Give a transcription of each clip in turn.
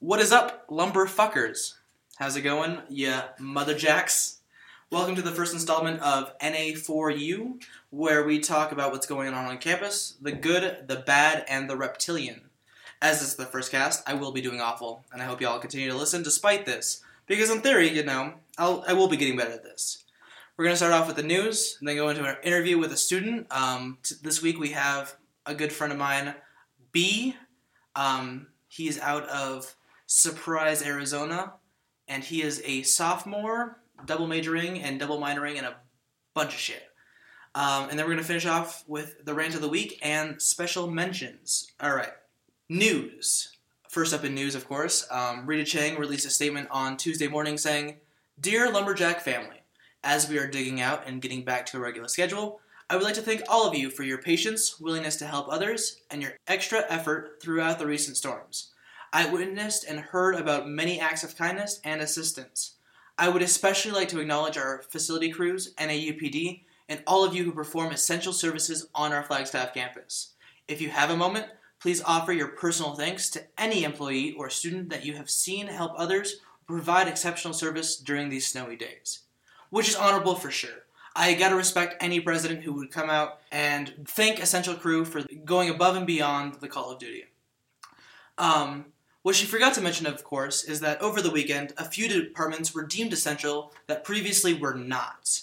What is up, lumber fuckers? How's it going, ya mother jacks? Welcome to the first installment of NA4U, where we talk about what's going on on campus, the good, the bad, and the reptilian. As this is the first cast, I will be doing awful, and I hope you all continue to listen despite this, because in theory, you know, I'll, I will be getting better at this. We're going to start off with the news, and then go into an interview with a student. Um, t- this week we have a good friend of mine, B. Um, he's out of Surprise, Arizona, and he is a sophomore, double majoring and double minoring in a bunch of shit. Um, and then we're going to finish off with the rant of the week and special mentions. All right. News. First up in news, of course, um, Rita Cheng released a statement on Tuesday morning saying, Dear Lumberjack family, as we are digging out and getting back to a regular schedule, I would like to thank all of you for your patience, willingness to help others, and your extra effort throughout the recent storms. I witnessed and heard about many acts of kindness and assistance. I would especially like to acknowledge our facility crews, NAUPD, and all of you who perform essential services on our Flagstaff campus. If you have a moment, please offer your personal thanks to any employee or student that you have seen help others provide exceptional service during these snowy days. Which is honorable for sure. I gotta respect any president who would come out and thank essential crew for going above and beyond the call of duty. Um, what she forgot to mention, of course, is that over the weekend, a few departments were deemed essential that previously were not.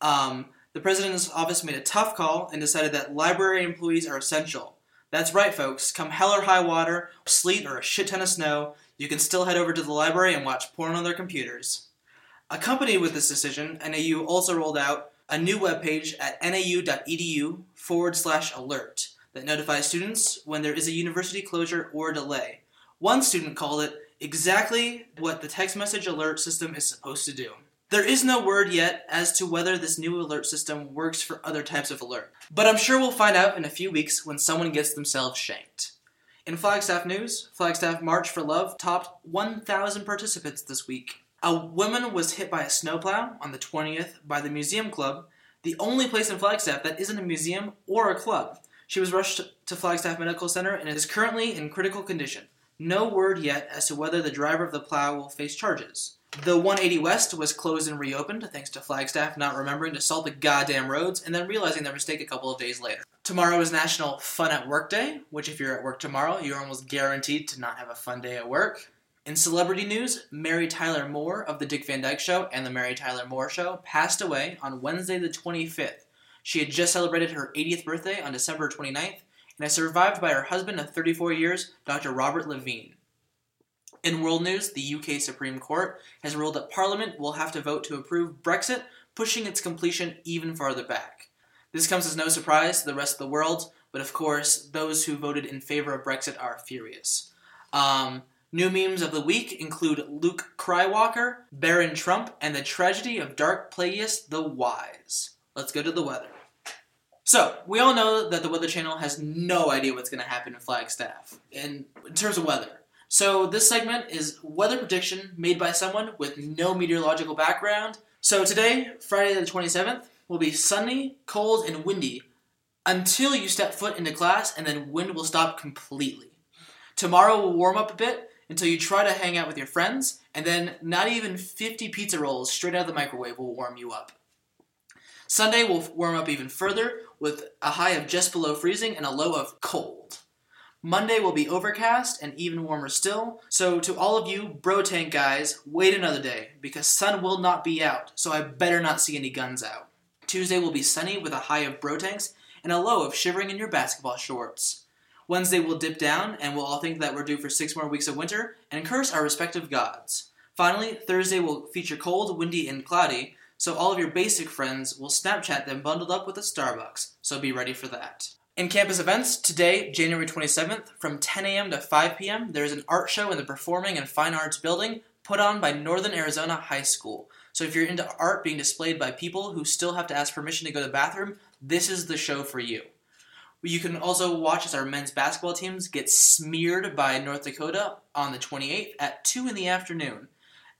Um, the president's office made a tough call and decided that library employees are essential. That's right, folks. Come hell or high water, sleet, or a shit ton of snow, you can still head over to the library and watch porn on their computers. Accompanied with this decision, NAU also rolled out a new webpage at nau.edu forward slash alert that notifies students when there is a university closure or delay. One student called it exactly what the text message alert system is supposed to do. There is no word yet as to whether this new alert system works for other types of alert, but I'm sure we'll find out in a few weeks when someone gets themselves shanked. In Flagstaff news, Flagstaff March for Love topped 1,000 participants this week. A woman was hit by a snowplow on the 20th by the Museum Club, the only place in Flagstaff that isn't a museum or a club. She was rushed to Flagstaff Medical Center and is currently in critical condition. No word yet as to whether the driver of the plow will face charges. The 180 West was closed and reopened thanks to Flagstaff not remembering to salt the goddamn roads and then realizing their mistake a couple of days later. Tomorrow is National Fun at Work Day, which, if you're at work tomorrow, you're almost guaranteed to not have a fun day at work. In celebrity news, Mary Tyler Moore of The Dick Van Dyke Show and The Mary Tyler Moore Show passed away on Wednesday, the 25th. She had just celebrated her 80th birthday on December 29th and is survived by her husband of 34 years, Dr. Robert Levine. In world news, the UK Supreme Court has ruled that Parliament will have to vote to approve Brexit, pushing its completion even farther back. This comes as no surprise to the rest of the world, but of course, those who voted in favor of Brexit are furious. Um, new memes of the week include Luke Crywalker, Barron Trump, and the tragedy of Darth Plagueis the Wise. Let's go to the weather. So, we all know that the Weather Channel has no idea what's going to happen in Flagstaff in, in terms of weather. So, this segment is weather prediction made by someone with no meteorological background. So, today, Friday the 27th, will be sunny, cold, and windy until you step foot into class, and then wind will stop completely. Tomorrow will warm up a bit until you try to hang out with your friends, and then not even 50 pizza rolls straight out of the microwave will warm you up. Sunday will warm up even further with a high of just below freezing and a low of cold. Monday will be overcast and even warmer still. So to all of you bro tank guys, wait another day because sun will not be out, so I better not see any guns out. Tuesday will be sunny with a high of bro tanks and a low of shivering in your basketball shorts. Wednesday will dip down and we'll all think that we're due for six more weeks of winter and curse our respective gods. Finally, Thursday will feature cold, windy, and cloudy, so all of your basic friends will Snapchat them bundled up with a Starbucks, so be ready for that. In campus events, today, January 27th, from 10 a.m. to 5 p.m., there is an art show in the Performing and Fine Arts Building put on by Northern Arizona High School. So if you're into art being displayed by people who still have to ask permission to go to the bathroom, this is the show for you. You can also watch as our men's basketball teams get smeared by North Dakota on the 28th at 2 in the afternoon.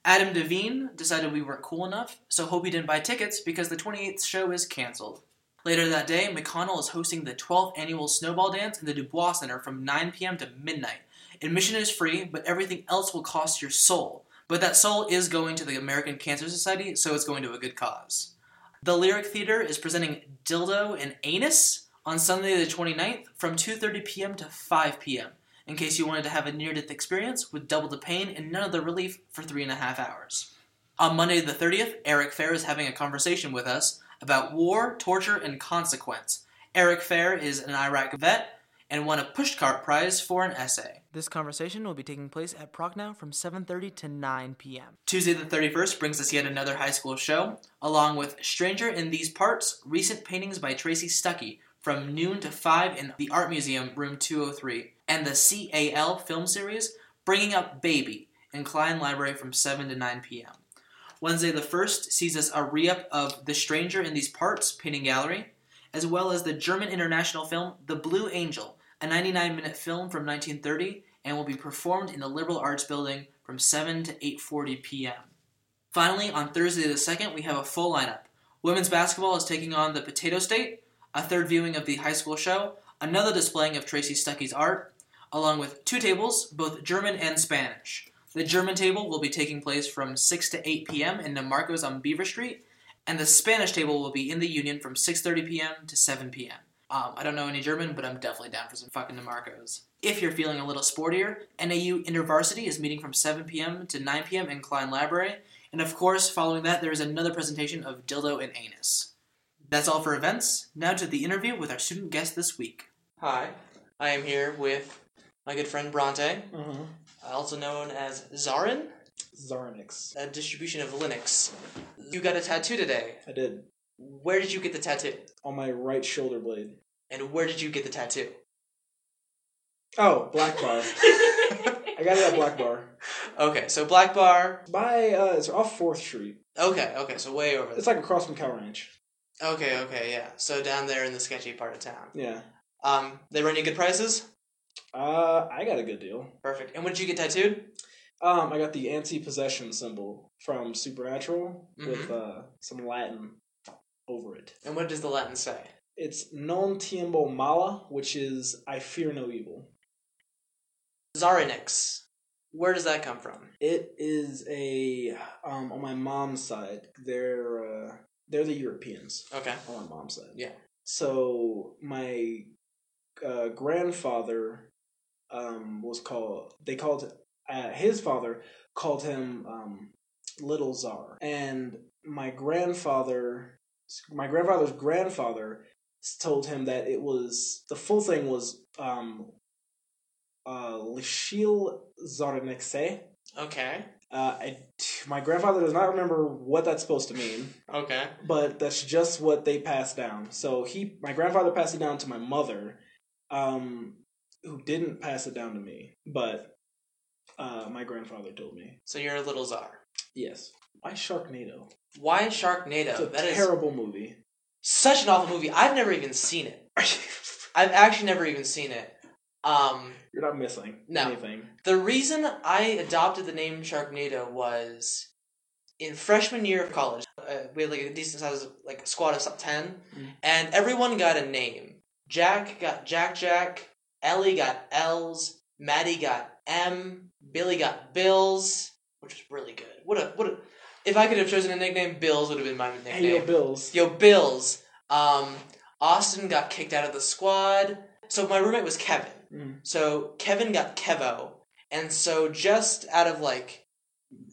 Adam Devine decided we weren't cool enough, so hope he didn't buy tickets because the 28th show is canceled. Later that day, McConnell is hosting the 12th annual Snowball Dance in the Dubois Center from 9 p.m. to midnight. Admission is free, but everything else will cost your soul. But that soul is going to the American Cancer Society, so it's going to a good cause. The Lyric Theater is presenting Dildo and Anus on Sunday the 29th from 2:30 p.m. to 5 p.m. In case you wanted to have a near-death experience with double the pain and none of the relief for three and a half hours. On Monday the 30th, Eric Fair is having a conversation with us about war, torture, and consequence. Eric Fair is an Iraq vet and won a Pushcart Prize for an essay. This conversation will be taking place at Prochnow from 7:30 to 9 p.m. Tuesday the 31st brings us yet another high school show, along with Stranger in These Parts, recent paintings by Tracy Stuckey from noon to 5 in the Art Museum, room 203, and the CAL film series Bringing Up Baby in Cline Library from 7 to 9 p.m. Wednesday the 1st sees us a re-up of The Stranger in These Parts painting gallery, as well as the German international film The Blue Angel, a 99-minute film from 1930 and will be performed in the Liberal Arts Building from 7 to 8:40 p.m. Finally, on Thursday the 2nd, we have a full lineup. Women's basketball is taking on the Potato State, a third viewing of the high school show, another displaying of Tracy Stuckey's art, along with two tables, both German and Spanish. The German table will be taking place from 6 to 8 p.m. in Marcos on Beaver Street, and the Spanish table will be in the Union from 6:30 p.m. to 7 p.m. Um, I don't know any German, but I'm definitely down for some fucking DeMarcos. If you're feeling a little sportier, NAU InterVarsity is meeting from 7 p.m. to 9 p.m. in Cline Library, and of course, following that, there is another presentation of Dildo and Anus. That's all for events. Now to the interview with our student guest this week. Hi, I am here with my good friend Bronte, Mm-hmm. also known as Zarin, Zarnix. a distribution of Linux. You got a tattoo today. I did. Where did you get the tattoo? On my right shoulder blade. And where did you get the tattoo? Oh, Black Bar. I got it at Black Bar. Okay, so Black Bar. By, uh, it's off 4th Street. Okay, okay, so way over. It's like across from Cow Ranch. Okay, okay, yeah. So down there in the sketchy part of town. Yeah. Um, they run you good prices? Uh, I got a good deal. Perfect. And when did you get tattooed? Um, I got the anti-possession symbol from Supernatural with uh, some Latin over it. And what does the Latin say? It's non timebo mala, which is I fear no evil. Zarinix. Where does that come from? It is a um on my mom's side. They're uh, they're the Europeans Okay. on my mom's side. Yeah. So my uh, grandfather um was called. They called uh, his father called him um Little Czar, and my grandfather, my grandfather's grandfather, told him that it was the full thing was um uh Lishil Zarnexe. Okay. Uh, I, my grandfather does not remember what that's supposed to mean, Okay. but that's just what they passed down. So he, my grandfather passed it down to my mother, um, who didn't pass it down to me, but uh, my grandfather told me. So you're a little czar. Yes. Why Sharknado? Why Sharknado? It's a That terrible movie. such an awful movie. I've never even seen it. I've actually never even seen it. Um, You're not missing No. anything. the reason I adopted the name Sharknado was in freshman year of college. Uh, we had like a decent size, like squad of 10 Mm. and everyone got a name. Jack got Jack Jack. Ellie got L's. Maddie got M. Billy got Bills, which was really good. What a what a! If I could have chosen a nickname, Bills would have been my nickname. Hey, yo, Bills. Yo, Bills. Um, Austin got kicked out of the squad. So my roommate was Kevin. Mm. So Kevin got Kevo. And so just out of like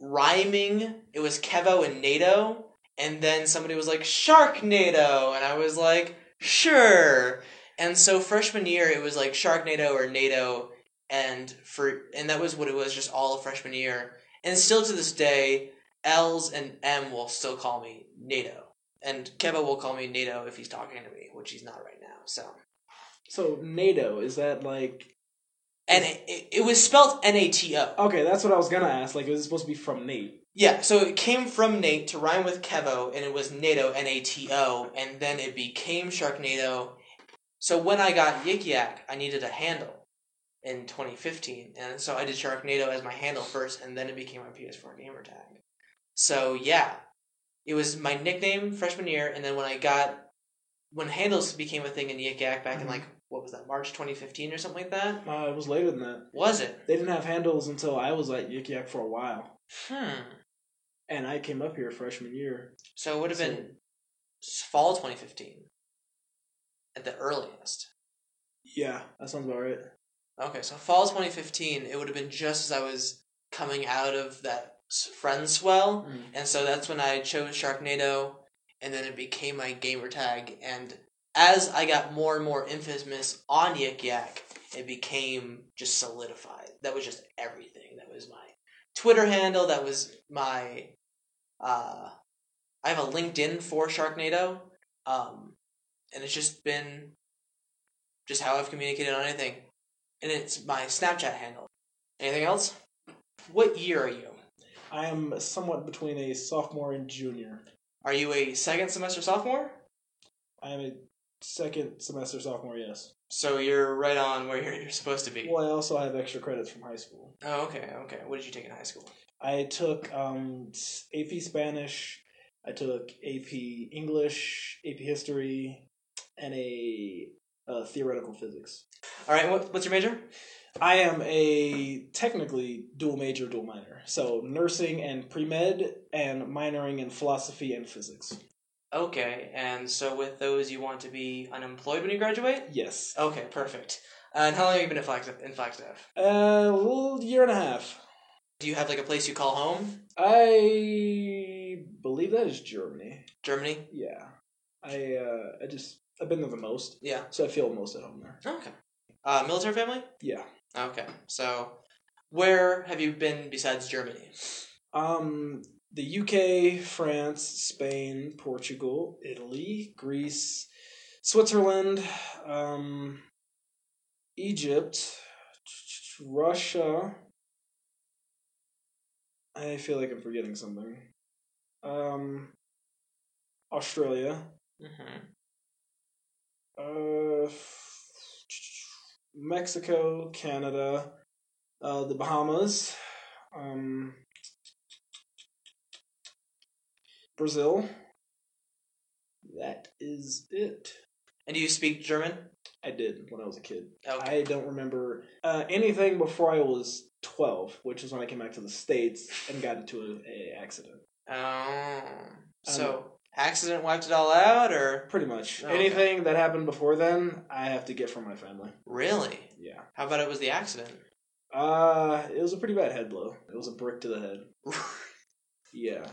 rhyming, it was Kevo and NATO. And then somebody was like, Sharknado. And I was like, sure. And so freshman year, it was like Sharknado or NATO. And for and that was what it was just all of freshman year. And still to this day, L's and M will still call me NATO. And Kevo will call me NATO if he's talking to me, which he's not right now. So So NATO is that like? and it, it, it was spelled N A T O. Okay, that's what I was gonna ask. Like, it was supposed to be from Nate. Yeah, so it came from Nate to rhyme with Kevo, and it was NATO N A T O, and then it became Sharknado. So when I got Yik Yak, I needed a handle in 2015, and so I did Sharknado as my handle first, and then it became my PS4 gamer tag. So yeah, it was my nickname freshman year, and then when I got when handles became a thing in Yik Yak back in Mhm. like what was that March 2015 or something like that? Uh, it was later than that. Was it? They didn't have handles until I was at Yik Yak for a while, Hmm. and I came up here freshman year. So it would have So- been fall 2015 at the earliest. Yeah, that sounds about right. Okay, so fall 2015, it would have been just as I was coming out of that friend swell, Mm. and so that's when I chose Sharknado, and then it became my gamer tag. And as I got more and more infamous on Yik Yak, it became just solidified. That was just everything. That was my Twitter handle. That was my. Uh, I have a LinkedIn for Sharknado, um, and it's just been just how I've communicated on anything. And it's my Snapchat handle. Anything else? What year are you? I am somewhat between a sophomore and junior. Are you a second semester sophomore? I am a second semester sophomore, yes. So you're right on where you're, you're supposed to be. Well, I also have extra credits from high school. Oh, okay, okay. What did you take in high school? I took um, AP Spanish, I took AP English, AP History, and a uh, theoretical physics. All right, what, what's your major? I am a technically dual major, dual minor. So nursing and pre med, and minoring in philosophy and physics. Okay, and so with those, you want to be unemployed when you graduate? Yes. Okay, perfect. and how long have you been in Flagstaff? In Flagstaff? Uh, a little year and a half. Do you have like a place you call home? I believe that is Germany. Germany? Yeah. I uh, I just I've been there the most, Yeah. so I feel most at home there. Okay. Uh, military family? Yeah. Okay, so where have you been besides Germany? Um, the UK, France, Spain, Portugal, Italy, Greece, Switzerland, um, Egypt, Russia. I feel like I'm forgetting something. Um, Australia. Mm-hmm. Uh, Mexico, Canada, uh, the Bahamas, um, Brazil. That is it. And do you speak German? I did when I was a kid. Okay. I don't remember uh, anything before I was 12, which is when I came back to the States and got into a, a accident. Oh. So, accident wiped it all out, or? Pretty much. Oh, okay. Anything that happened before then, I have to get from my family. Really? Yeah. How about it was the accident? Uh, it was a pretty bad head blow. It was a brick to the head. Yeah.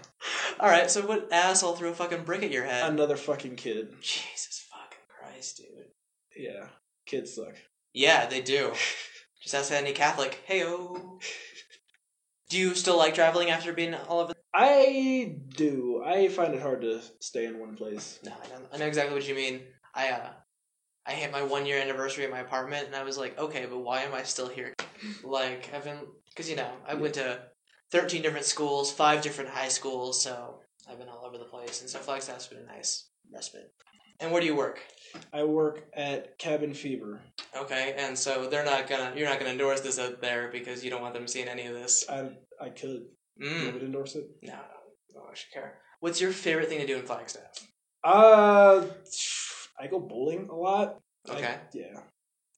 Alright, so what asshole threw a fucking brick at your head? Another fucking kid. Jesus fucking Christ, dude. Yeah. Kids suck. Yeah, they do. Just ask any Catholic. Hey Do you still like traveling after being all over? I do. I find it hard to stay in one place. No, I know, I know exactly what you mean. I uh, I hit my one year anniversary at my apartment, and I was like, okay, but why am I still here? Like, I've been because you know I went to thirteen different schools, five different high schools, so I've been all over the place, and so Flagstaff's been a nice respite. And where do you work? I work at Cabin Fever. Okay, and so they're not gonna you're not gonna endorse this out there because you don't want them seeing any of this. I I could. You Mm. me to endorse it? No, no, I should care. What's your favorite thing to do in Flagstaff? Uh, I go bowling a lot. I- Okay. yeah.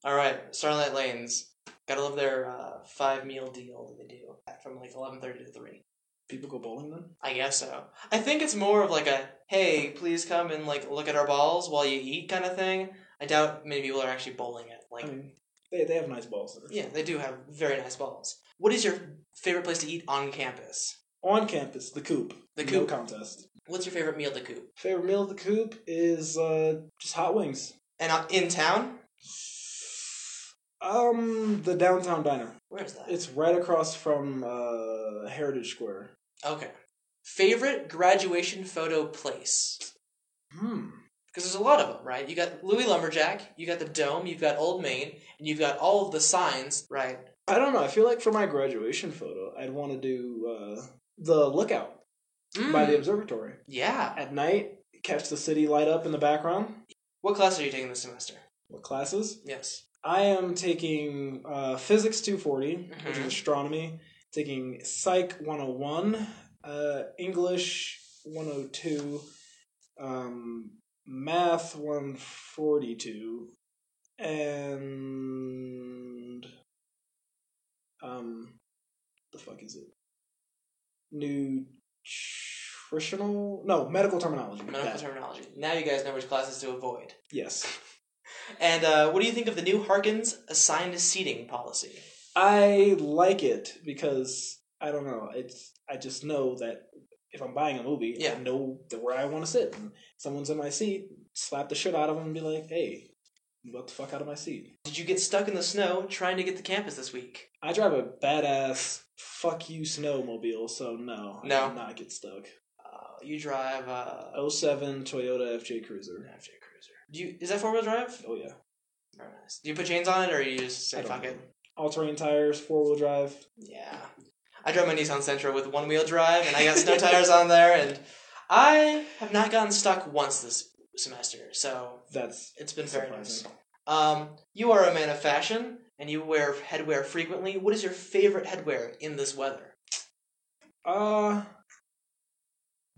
All right, Starlight Lanes. Gotta love their uh, five meal deal that they do from like eleven thirty to three. People go bowling then? I guess so. I think it's more of like a hey, please come and like look at our balls while you eat kind of thing. I doubt many people are actually bowling it. Like, I mean, they, they have nice balls there. yeah, they do have very nice balls. What is your favorite place to eat on campus? On campus, the coop. The No Coop. contest. What's your favorite meal at the coop? Favorite meal at the coop is uh just hot wings. And uh, in town? Um, the downtown diner. Where is that? It's right across from uh Heritage Square. okay. Favorite graduation photo place? Hmm. Because there's a lot of them, right? You got Louis Lumberjack, you got the Dome, you've got Old Main, and you've got all of the signs, right? I don't know. I feel like for my graduation photo, I'd want to do uh, the lookout by Mm, the observatory yeah. at night. Catch the city light up in the background. What class are you taking this semester? What classes? Yes. I am taking uh, Physics 240, which is Mhm. astronomy. Taking Psych 101, uh, English 102, um, Math 142, and um, the fuck is it? Nutritional? No, medical terminology. Medical That. terminology. Now you guys know which classes to avoid. Yes, And uh, what do you think of the new Harkins assigned seating policy? I like it because I don't know. It's I just know that if I'm buying a movie, Yeah. I know where I want to sit. And someone's in my seat, slap the shit out of them and be like, "Hey, what the fuck out of my seat?" Did you get stuck in the snow trying to get to campus this week? I drive a badass fuck you snowmobile, so no, I No. did not get stuck. Uh, you drive uh, 07 Toyota FJ Cruiser. FJ Cruiser. Do you is that four wheel drive? Oh yeah, Very nice. Do you put chains on it, or you just say fuck it? all-terrain tires, four-wheel drive. Yeah. I drive my Nissan Sentra with one wheel drive, and I got snow tires on there, and I have not gotten stuck once this semester, so That's it's been very nice. Um, you are a man of fashion, and you wear headwear frequently. What is your favorite headwear in this weather? Uh,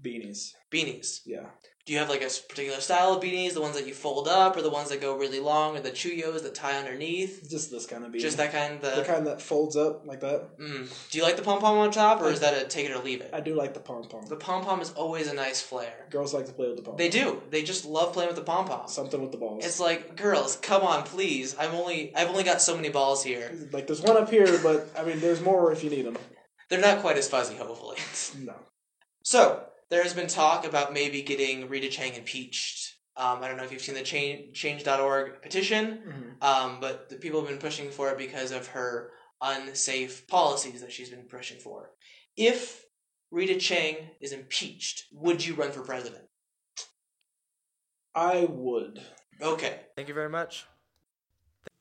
beanies. Beanies. Yeah, Do you have like a particular style of beanies? The ones that you fold up, or the ones that go really long, or the chullos that tie underneath? just this kind of beanie. Just that kind. the The. kind that folds up like that. Mm. Do you like the pom pom on top, or is that a take it or leave it? I do like the pom pom. The pom pom is always a nice flair. Girls like to play with the pom. They do. They just love playing with the pom pom. something with the balls. It's like, girls, come on, please. I'm only, I've only got so many balls here. like there's one up here, but I mean there's more if you need them. They're not quite as fuzzy, hopefully. No, So there has been talk about maybe getting Rita Cheng impeached. Um, I don't know if you've seen the change, Change.org petition, Mhm. um, but the people have been pushing for it because of her unsafe policies that she's been pushing for. If Rita Cheng is impeached, would you run for president? I would. Okay. Thank you very much.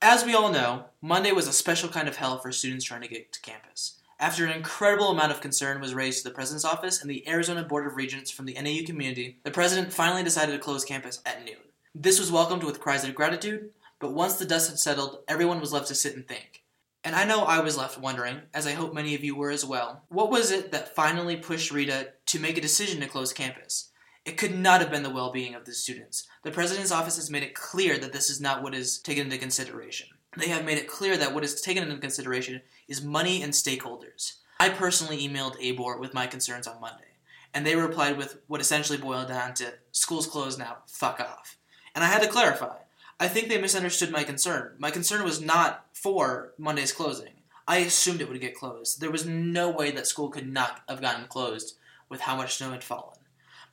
As we all know, Monday was a special kind of hell for students trying to get to campus. After an incredible amount of concern was raised to the president's office and the Arizona Board of Regents from the NAU community, the president finally decided to close campus at noon. This was welcomed with cries of gratitude, but once the dust had settled, everyone was left to sit and think. And I know I was left wondering, as I hope many of you were as well, what was it that finally pushed Rita to make a decision to close campus? It could not have been the well being of the students. The president's office has made it clear that this is not what is taken into consideration. They have made it clear that what is taken into consideration is money and stakeholders. I personally emailed ABOR with my concerns on Monday, and they replied with what essentially boiled down to school's closed now, fuck off. And I had to clarify. I think they misunderstood my concern. My concern was not for Monday's closing. I assumed it would get closed. There was no way that school could not have gotten closed with how much snow had fallen.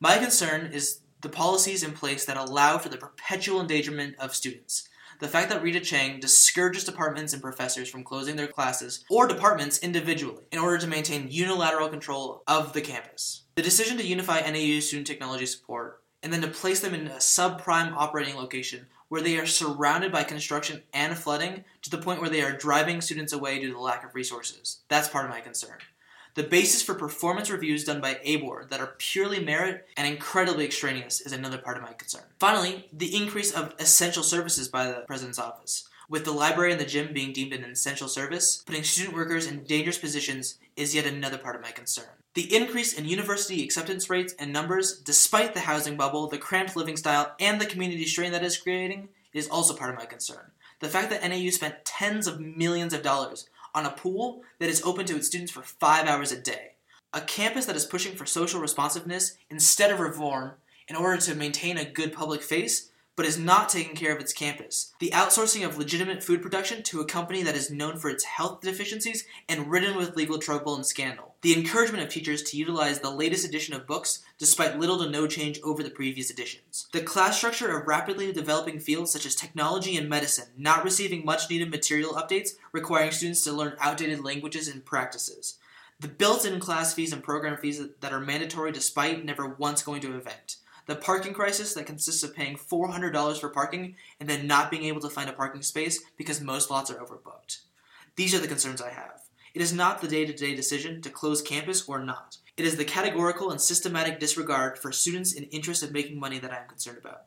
My concern is the policies in place that allow for the perpetual endangerment of students. The fact that Rita Cheng discourages departments and professors from closing their classes or departments individually in order to maintain unilateral control of the campus. The decision to unify NAU student technology support and then to place them in a subprime operating location where they are surrounded by construction and flooding to the point where they are driving students away due to the lack of resources. That's part of my concern. The basis for performance reviews done by ABOR that are purely merit and incredibly extraneous is another part of my concern. Finally, the increase of essential services by the President's office. With the library and the gym being deemed an essential service, putting student workers in dangerous positions is yet another part of my concern. The increase in university acceptance rates and numbers, despite the housing bubble, the cramped living style, and the community strain that is creating, is also part of my concern. The fact that NAU spent tens of millions of dollars on a pool that is open to its students for five hours a day. A campus that is pushing for social responsiveness instead of reform in order to maintain a good public face, but is not taking care of its campus. The outsourcing of legitimate food production to a company that is known for its health deficiencies and ridden with legal trouble and scandal. The encouragement of teachers to utilize the latest edition of books despite little to no change over the previous editions. The class structure of rapidly developing fields such as technology and medicine not receiving much needed material updates, requiring students to learn outdated languages and practices. The built in class fees and program fees that are mandatory despite never once going to an event. The parking crisis that consists of paying $400 for parking and then not being able to find a parking space because most lots are overbooked. These are the concerns I have. It is not the day to day decision to close campus or not. It is the categorical and systematic disregard for students in interest of making money that I am concerned about.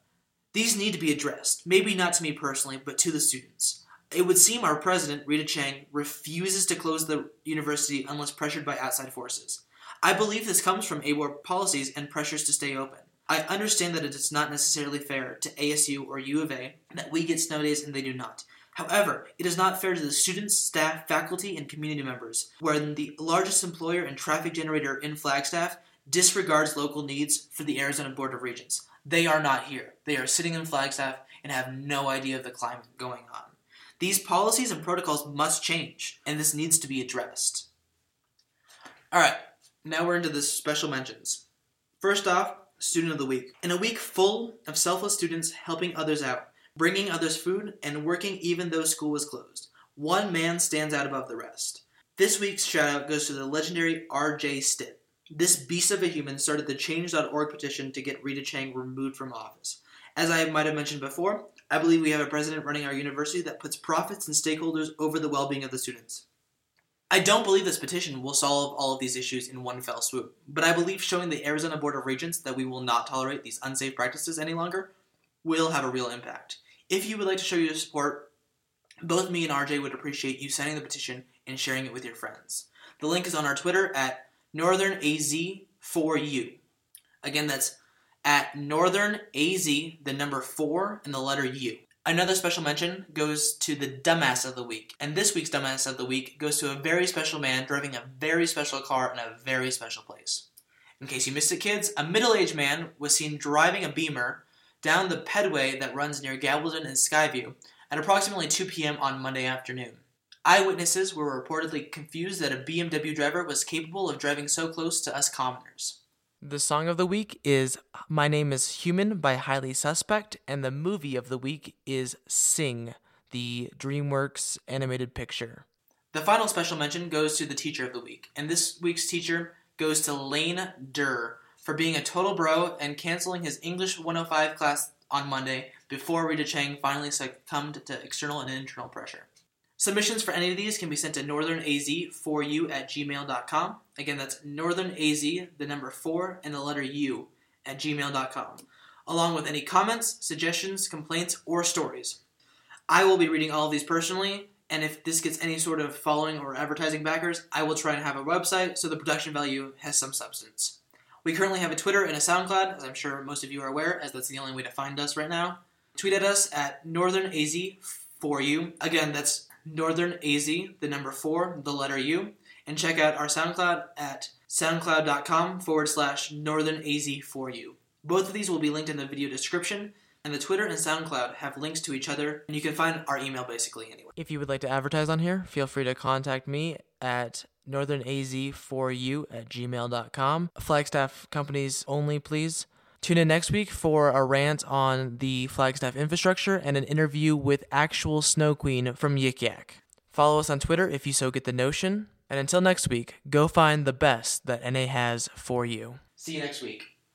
These need to be addressed, maybe not to me personally, but to the students. It would seem our president, Rita Cheng, refuses to close the university unless pressured by outside forces. I believe this comes from ABOR policies and pressures to stay open. I understand that it is not necessarily fair to ASU or U of A that we get snow days and they do not. However, it is not fair to the students, staff, faculty, and community members, when the largest employer and traffic generator in Flagstaff disregards local needs for the Arizona Board of Regents. They are not here. They are sitting in Flagstaff and have no idea of the climate going on. These policies and protocols must change, and this needs to be addressed. All right, now we're into the special mentions. First off, Student of the Week. In a week full of selfless students helping others out, bringing others food, and working even though school was closed, one man stands out above the rest. This week's shout out goes to the legendary R.J. Stitt. This beast of a human started the Change.org petition to get Rita Cheng removed from office. As I might have mentioned before, I believe we have a president running our university that puts profits and stakeholders over the well being of the students. I don't believe this petition will solve all of these issues in one fell swoop, but I believe showing the Arizona Board of Regents that we will not tolerate these unsafe practices any longer will have a real impact. If you would like to show your support, both me and RJ would appreciate you signing the petition and sharing it with your friends. The link is on our Twitter at NorthernAZ4U. Again, that's at Northern AZ, the number 4, and the letter U. Another special mention goes to the Dumbass of the Week. And this week's Dumbass of the Week goes to a very special man driving a very special car in a very special place. In case you missed it, kids, a middle aged man was seen driving a Beamer down the pedway that runs near Gabaldon and Skyview at approximately 2 p.m. on Monday afternoon. Eyewitnesses were reportedly confused that a BMW driver was capable of driving so close to us commoners. The song of the week is My Name is Human by Highly Suspect, and the movie of the week is Sing, the DreamWorks animated picture. The final special mention goes to the teacher of the week, and this week's teacher goes to Lane Durr for being a total bro and canceling his English 105 class on Monday before Rita Cheng finally succumbed to external and internal pressure. Submissions for any of these can be sent to northernaz4u at gmail.com. Again, that's northernaz, the number 4, and the letter U at gmail.com, along with any comments, suggestions, complaints, or stories. I will be reading all of these personally, and if this gets any sort of following or advertising backers, I will try and have a website so the production value has some substance. We currently have a Twitter and a SoundCloud, as I'm sure most of you are aware, as that's the only way to find us right now. Tweet at us at northernaz4u. Again, that's Northern AZ, the number four, the letter U, and check out our SoundCloud at soundcloud.com forward slash Northern AZ4U. Both of these will be linked in the video description, and the Twitter and SoundCloud have links to each other, and you can find our email basically anywhere. If you would like to advertise on here, feel free to contact me at northernaz4u at gmail.com. Flagstaff companies only, please. Tune in next week for a rant on the Flagstaff infrastructure and an interview with actual Snow Queen from Yik Yak. Follow us on Twitter if you so get the notion. And until next week, go find the best that NA has for you. See you next week.